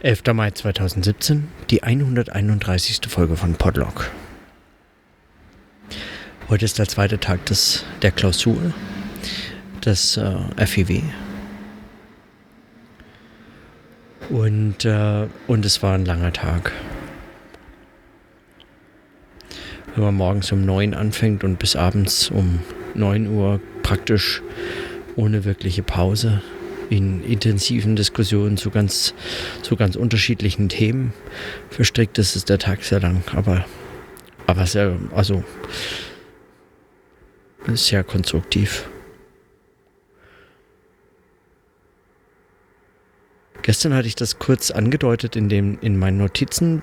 11. Mai 2017, die 131. Folge von Podlog. Heute ist der zweite Tag des, der Klausur des äh, FIW. Und, äh, und es war ein langer Tag. Wenn man morgens um 9 anfängt und bis abends um 9 Uhr praktisch ohne wirkliche Pause in intensiven Diskussionen zu ganz, zu ganz unterschiedlichen Themen verstrickt ist, ist der Tag sehr lang. Aber, aber sehr, also sehr konstruktiv. Gestern hatte ich das kurz angedeutet in, dem, in meinen Notizen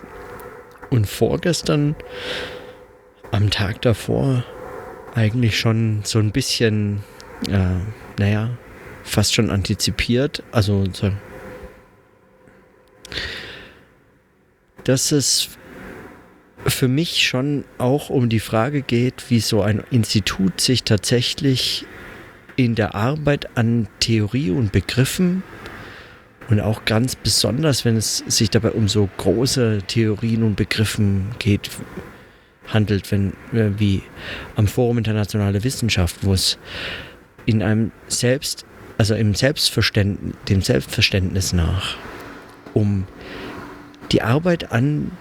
und vorgestern am Tag davor eigentlich schon so ein bisschen, äh, naja, fast schon antizipiert. Also, dass es für mich schon auch um die Frage geht, wie so ein Institut sich tatsächlich in der Arbeit an Theorie und Begriffen und auch ganz besonders, wenn es sich dabei um so große Theorien und Begriffen geht, handelt, wenn äh, wie am Forum Internationale Wissenschaft, wo es in einem selbst also im Selbstverständnis, dem Selbstverständnis nach, um die Arbeit an,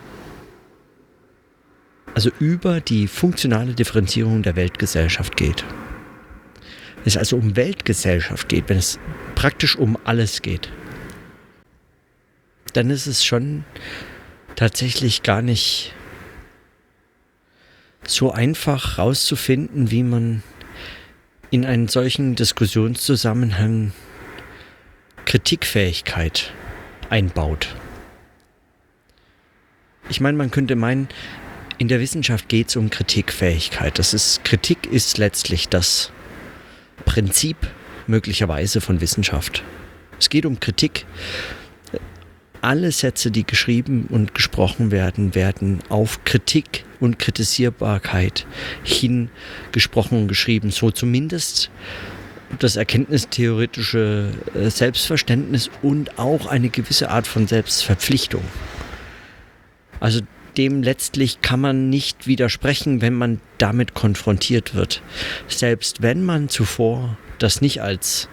also über die funktionale Differenzierung der Weltgesellschaft geht. Wenn es also um Weltgesellschaft geht, wenn es praktisch um alles geht, dann ist es schon tatsächlich gar nicht so einfach rauszufinden, wie man in einen solchen Diskussionszusammenhang Kritikfähigkeit einbaut. Ich meine, man könnte meinen, in der Wissenschaft geht es um Kritikfähigkeit. Das ist, Kritik ist letztlich das Prinzip möglicherweise von Wissenschaft. Es geht um Kritik alle Sätze, die geschrieben und gesprochen werden, werden auf Kritik und Kritisierbarkeit hin gesprochen und geschrieben. So zumindest das erkenntnistheoretische äh, Selbstverständnis und auch eine gewisse Art von Selbstverpflichtung. Also dem letztlich kann man nicht widersprechen, wenn man damit konfrontiert wird. Selbst wenn man zuvor das nicht als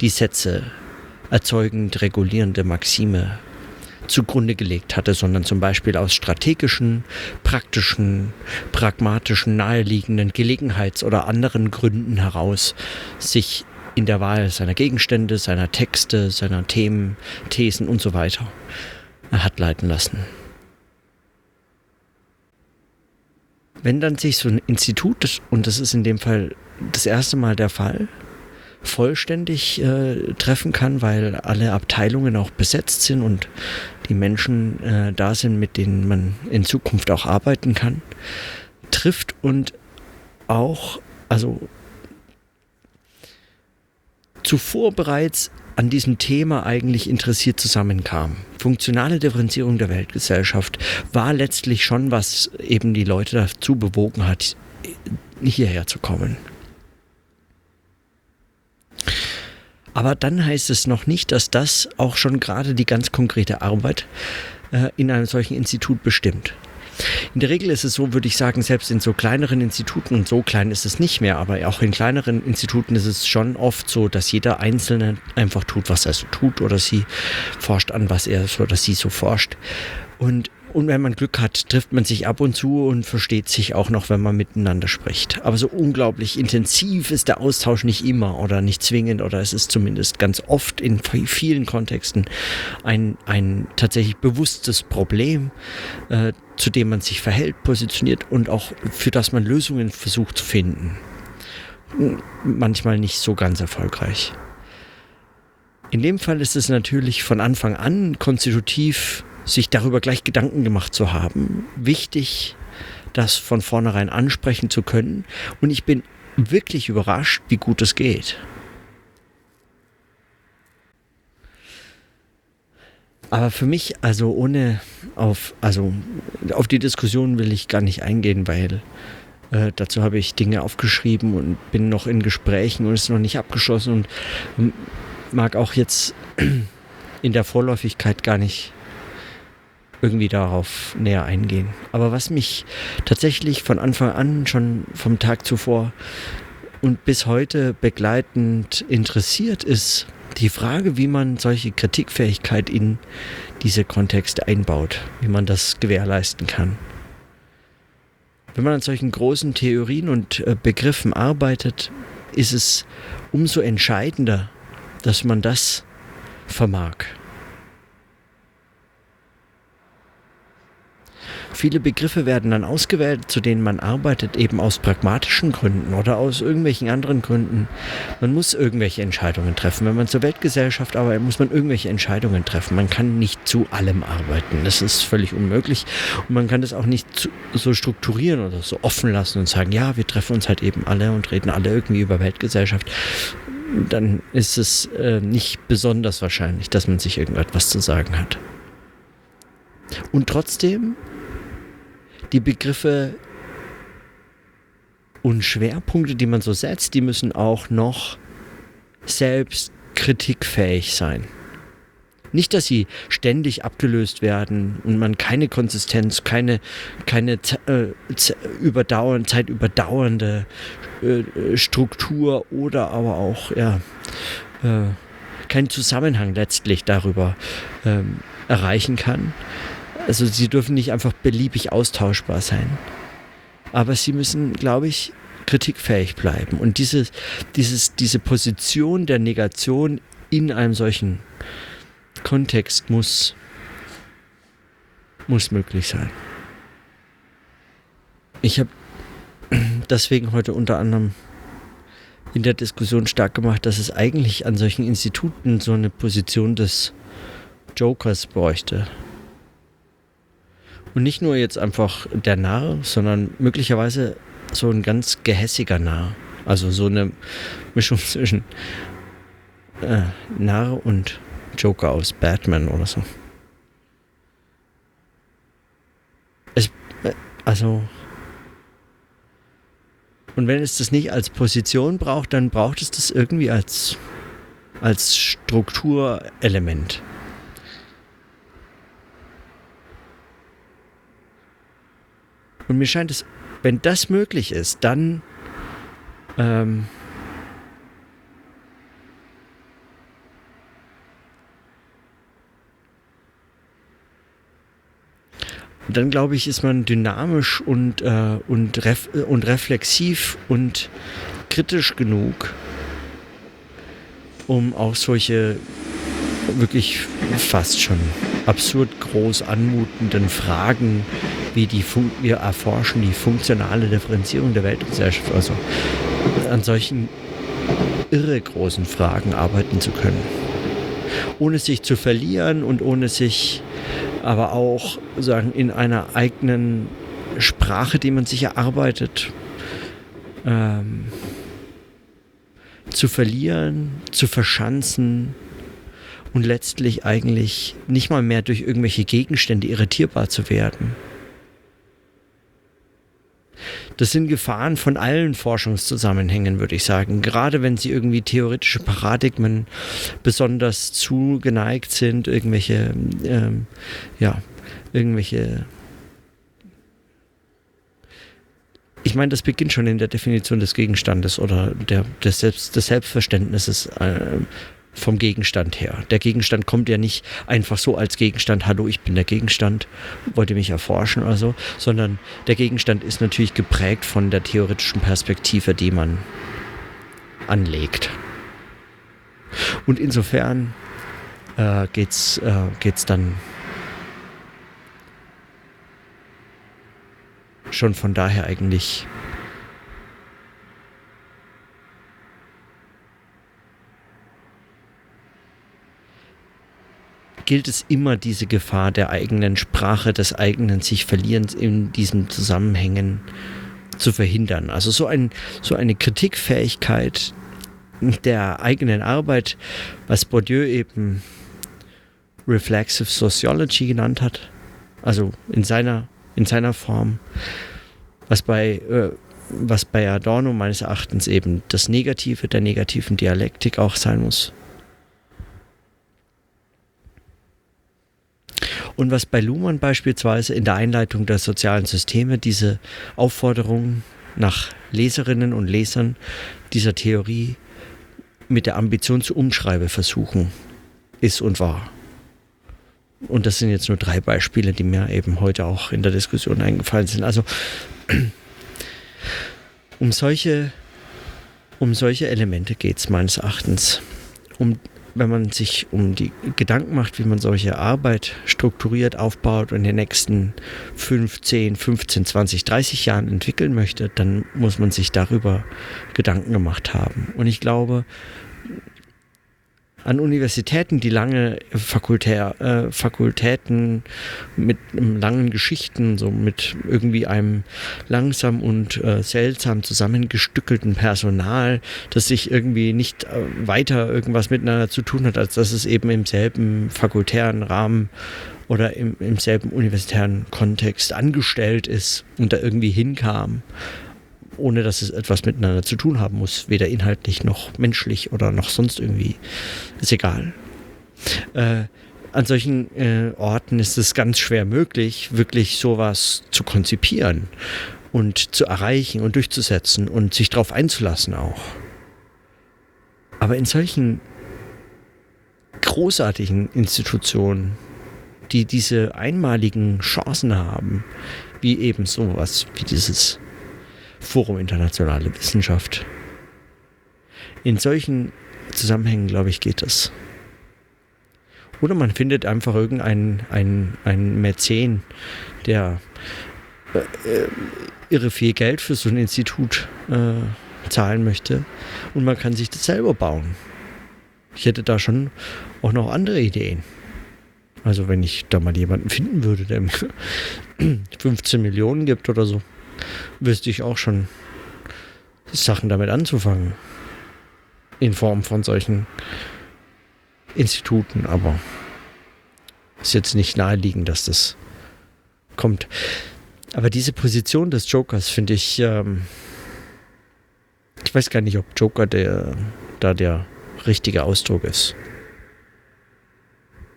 die Sätze erzeugend regulierende Maxime zugrunde gelegt hatte, sondern zum Beispiel aus strategischen, praktischen, pragmatischen, naheliegenden Gelegenheits- oder anderen Gründen heraus sich in der Wahl seiner Gegenstände, seiner Texte, seiner Themen, Thesen und so weiter hat leiten lassen. Wenn dann sich so ein Institut, und das ist in dem Fall das erste Mal der Fall, vollständig äh, treffen kann, weil alle Abteilungen auch besetzt sind und die Menschen äh, da sind, mit denen man in Zukunft auch arbeiten kann, trifft und auch, also zuvor bereits an diesem Thema eigentlich interessiert zusammenkam. Funktionale Differenzierung der Weltgesellschaft war letztlich schon, was eben die Leute dazu bewogen hat, hierher zu kommen. Aber dann heißt es noch nicht, dass das auch schon gerade die ganz konkrete Arbeit äh, in einem solchen Institut bestimmt. In der Regel ist es so, würde ich sagen, selbst in so kleineren Instituten, und so klein ist es nicht mehr, aber auch in kleineren Instituten ist es schon oft so, dass jeder Einzelne einfach tut, was er so tut oder sie forscht an, was er so oder sie so forscht. Und und wenn man Glück hat, trifft man sich ab und zu und versteht sich auch noch, wenn man miteinander spricht. Aber so unglaublich intensiv ist der Austausch nicht immer oder nicht zwingend oder es ist zumindest ganz oft in vielen Kontexten ein, ein tatsächlich bewusstes Problem, äh, zu dem man sich verhält, positioniert und auch für das man Lösungen versucht zu finden. Manchmal nicht so ganz erfolgreich. In dem Fall ist es natürlich von Anfang an konstitutiv sich darüber gleich Gedanken gemacht zu haben. Wichtig, das von vornherein ansprechen zu können. Und ich bin wirklich überrascht, wie gut es geht. Aber für mich, also ohne auf, also auf die Diskussion will ich gar nicht eingehen, weil äh, dazu habe ich Dinge aufgeschrieben und bin noch in Gesprächen und ist noch nicht abgeschlossen und mag auch jetzt in der Vorläufigkeit gar nicht irgendwie darauf näher eingehen. Aber was mich tatsächlich von Anfang an, schon vom Tag zuvor und bis heute begleitend interessiert, ist die Frage, wie man solche Kritikfähigkeit in diese Kontexte einbaut, wie man das gewährleisten kann. Wenn man an solchen großen Theorien und äh, Begriffen arbeitet, ist es umso entscheidender, dass man das vermag. Viele Begriffe werden dann ausgewählt, zu denen man arbeitet, eben aus pragmatischen Gründen oder aus irgendwelchen anderen Gründen. Man muss irgendwelche Entscheidungen treffen. Wenn man zur Weltgesellschaft arbeitet, muss man irgendwelche Entscheidungen treffen. Man kann nicht zu allem arbeiten. Das ist völlig unmöglich. Und man kann das auch nicht so strukturieren oder so offen lassen und sagen, ja, wir treffen uns halt eben alle und reden alle irgendwie über Weltgesellschaft dann ist es äh, nicht besonders wahrscheinlich, dass man sich irgendetwas zu sagen hat. Und trotzdem die Begriffe und Schwerpunkte, die man so setzt, die müssen auch noch selbst kritikfähig sein. Nicht, dass sie ständig abgelöst werden und man keine Konsistenz, keine, keine äh, überdauern, zeitüberdauernde äh, Struktur oder aber auch ja, äh, keinen Zusammenhang letztlich darüber ähm, erreichen kann, also sie dürfen nicht einfach beliebig austauschbar sein. Aber sie müssen, glaube ich, kritikfähig bleiben. Und diese, dieses, diese Position der Negation in einem solchen Kontext muss, muss möglich sein. Ich habe deswegen heute unter anderem in der Diskussion stark gemacht, dass es eigentlich an solchen Instituten so eine Position des Jokers bräuchte. Und nicht nur jetzt einfach der Narr, sondern möglicherweise so ein ganz gehässiger Narr. Also so eine Mischung zwischen äh, Narr und Joker aus Batman oder so. Es, äh, also. Und wenn es das nicht als Position braucht, dann braucht es das irgendwie als, als Strukturelement. Und mir scheint es, wenn das möglich ist, dann ähm, dann glaube ich, ist man dynamisch und, äh, und, ref und reflexiv und kritisch genug, um auch solche wirklich fast schon absurd groß anmutenden Fragen wie die Fun wir erforschen die funktionale Differenzierung der Weltgesellschaft, also an solchen irre großen Fragen arbeiten zu können. Ohne sich zu verlieren und ohne sich aber auch sagen in einer eigenen Sprache, die man sich erarbeitet, ähm, zu verlieren, zu verschanzen und letztlich eigentlich nicht mal mehr durch irgendwelche Gegenstände irritierbar zu werden. Das sind Gefahren von allen Forschungszusammenhängen, würde ich sagen. Gerade wenn sie irgendwie theoretische Paradigmen besonders zugeneigt sind, irgendwelche, ähm, ja, irgendwelche ich meine, das beginnt schon in der Definition des Gegenstandes oder der, des, Selbst, des Selbstverständnisses äh, vom Gegenstand her. Der Gegenstand kommt ja nicht einfach so als Gegenstand, hallo, ich bin der Gegenstand, wollt ihr mich erforschen oder so, sondern der Gegenstand ist natürlich geprägt von der theoretischen Perspektive, die man anlegt. Und insofern äh, geht's, äh, geht's dann schon von daher eigentlich gilt es immer, diese Gefahr der eigenen Sprache, des eigenen sich Verlierens in diesen Zusammenhängen zu verhindern. Also so, ein, so eine Kritikfähigkeit der eigenen Arbeit, was Bourdieu eben Reflexive Sociology genannt hat, also in seiner, in seiner Form, was bei, äh, was bei Adorno meines Erachtens eben das Negative der negativen Dialektik auch sein muss. Und was bei Luhmann beispielsweise in der Einleitung der sozialen Systeme diese Aufforderung nach Leserinnen und Lesern dieser Theorie mit der Ambition zu umschreiben versuchen ist und war. Und das sind jetzt nur drei Beispiele, die mir eben heute auch in der Diskussion eingefallen sind. Also um solche, um solche Elemente geht es meines Erachtens. Um, wenn man sich um die Gedanken macht, wie man solche Arbeit strukturiert aufbaut und in den nächsten 15, 15, 20, 30 Jahren entwickeln möchte, dann muss man sich darüber Gedanken gemacht haben. Und ich glaube, an Universitäten, die lange Fakultä äh, Fakultäten mit langen Geschichten, so mit irgendwie einem langsam und äh, seltsam zusammengestückelten Personal, das sich irgendwie nicht äh, weiter irgendwas miteinander zu tun hat, als dass es eben im selben fakultären Rahmen oder im, im selben universitären Kontext angestellt ist und da irgendwie hinkam ohne dass es etwas miteinander zu tun haben muss, weder inhaltlich noch menschlich oder noch sonst irgendwie. Ist egal. Äh, an solchen äh, Orten ist es ganz schwer möglich, wirklich sowas zu konzipieren und zu erreichen und durchzusetzen und sich darauf einzulassen auch. Aber in solchen großartigen Institutionen, die diese einmaligen Chancen haben, wie eben sowas, wie dieses Forum Internationale Wissenschaft. In solchen Zusammenhängen, glaube ich, geht das. Oder man findet einfach irgendeinen einen, einen Mäzen, der äh, äh, irre viel Geld für so ein Institut äh, zahlen möchte und man kann sich das selber bauen. Ich hätte da schon auch noch andere Ideen. Also wenn ich da mal jemanden finden würde, der mir 15 Millionen gibt oder so wüsste ich auch schon Sachen damit anzufangen. In Form von solchen Instituten, aber ist jetzt nicht naheliegend, dass das kommt. Aber diese Position des Jokers finde ich, ähm, ich weiß gar nicht, ob Joker der, da der richtige Ausdruck ist.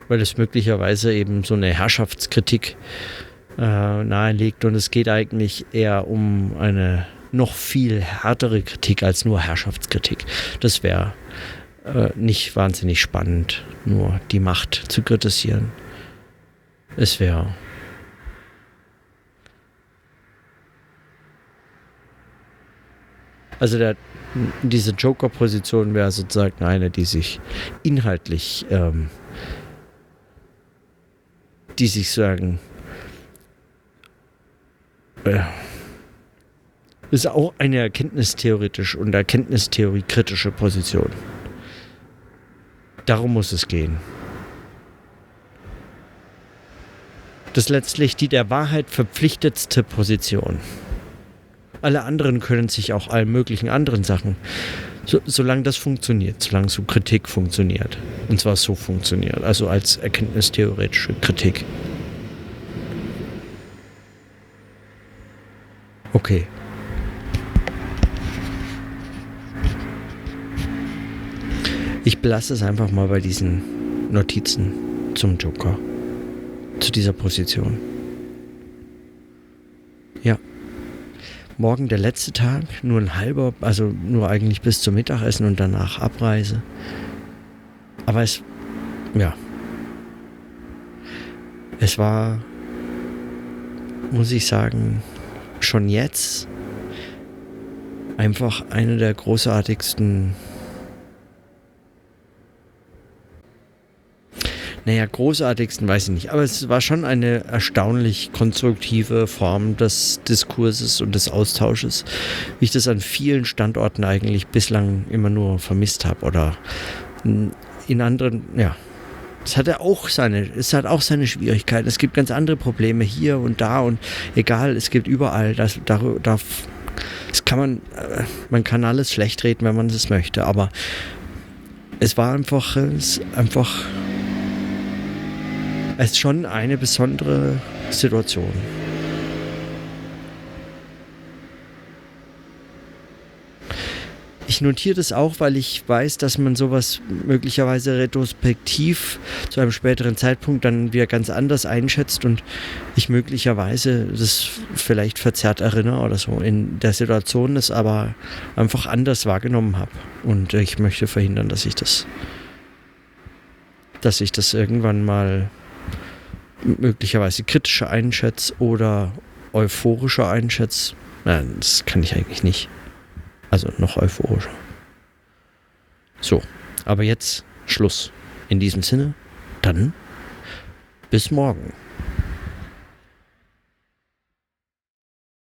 Weil es möglicherweise eben so eine Herrschaftskritik äh, nahelegt. Und es geht eigentlich eher um eine noch viel härtere Kritik als nur Herrschaftskritik. Das wäre äh, nicht wahnsinnig spannend, nur die Macht zu kritisieren. Es wäre Also der, diese Joker-Position wäre sozusagen eine, die sich inhaltlich, ähm, die sich sagen, ist auch eine erkenntnistheoretisch und Erkenntnistheorie kritische Position. Darum muss es gehen. Das ist letztlich die der Wahrheit verpflichtetste Position. Alle anderen können sich auch allen möglichen anderen Sachen, so, solange das funktioniert, solange so Kritik funktioniert. Und zwar so funktioniert, also als erkenntnistheoretische Kritik. Okay. Ich belasse es einfach mal bei diesen Notizen zum Joker. Zu dieser Position. Ja. Morgen der letzte Tag, nur ein halber, also nur eigentlich bis zum Mittagessen und danach Abreise. Aber es, ja. Es war, muss ich sagen, schon jetzt einfach eine der großartigsten naja, großartigsten weiß ich nicht, aber es war schon eine erstaunlich konstruktive Form des Diskurses und des Austausches, wie ich das an vielen Standorten eigentlich bislang immer nur vermisst habe oder in anderen, ja, es hat auch seine, es hat auch seine Schwierigkeiten. Es gibt ganz andere Probleme hier und da und egal, es gibt überall. Das, da, da, das kann man, äh, man kann alles schlecht reden, wenn man es möchte, aber es war einfach, es einfach, es ist schon eine besondere Situation. Ich notiere das auch, weil ich weiß, dass man sowas möglicherweise retrospektiv zu einem späteren Zeitpunkt dann wieder ganz anders einschätzt und ich möglicherweise das vielleicht verzerrt erinnere oder so in der Situation das aber einfach anders wahrgenommen habe. Und ich möchte verhindern, dass ich das, dass ich das irgendwann mal möglicherweise kritischer einschätze oder euphorischer einschätze. Nein, das kann ich eigentlich nicht. Also noch euphorischer. So, aber jetzt Schluss. In diesem Sinne, dann bis morgen.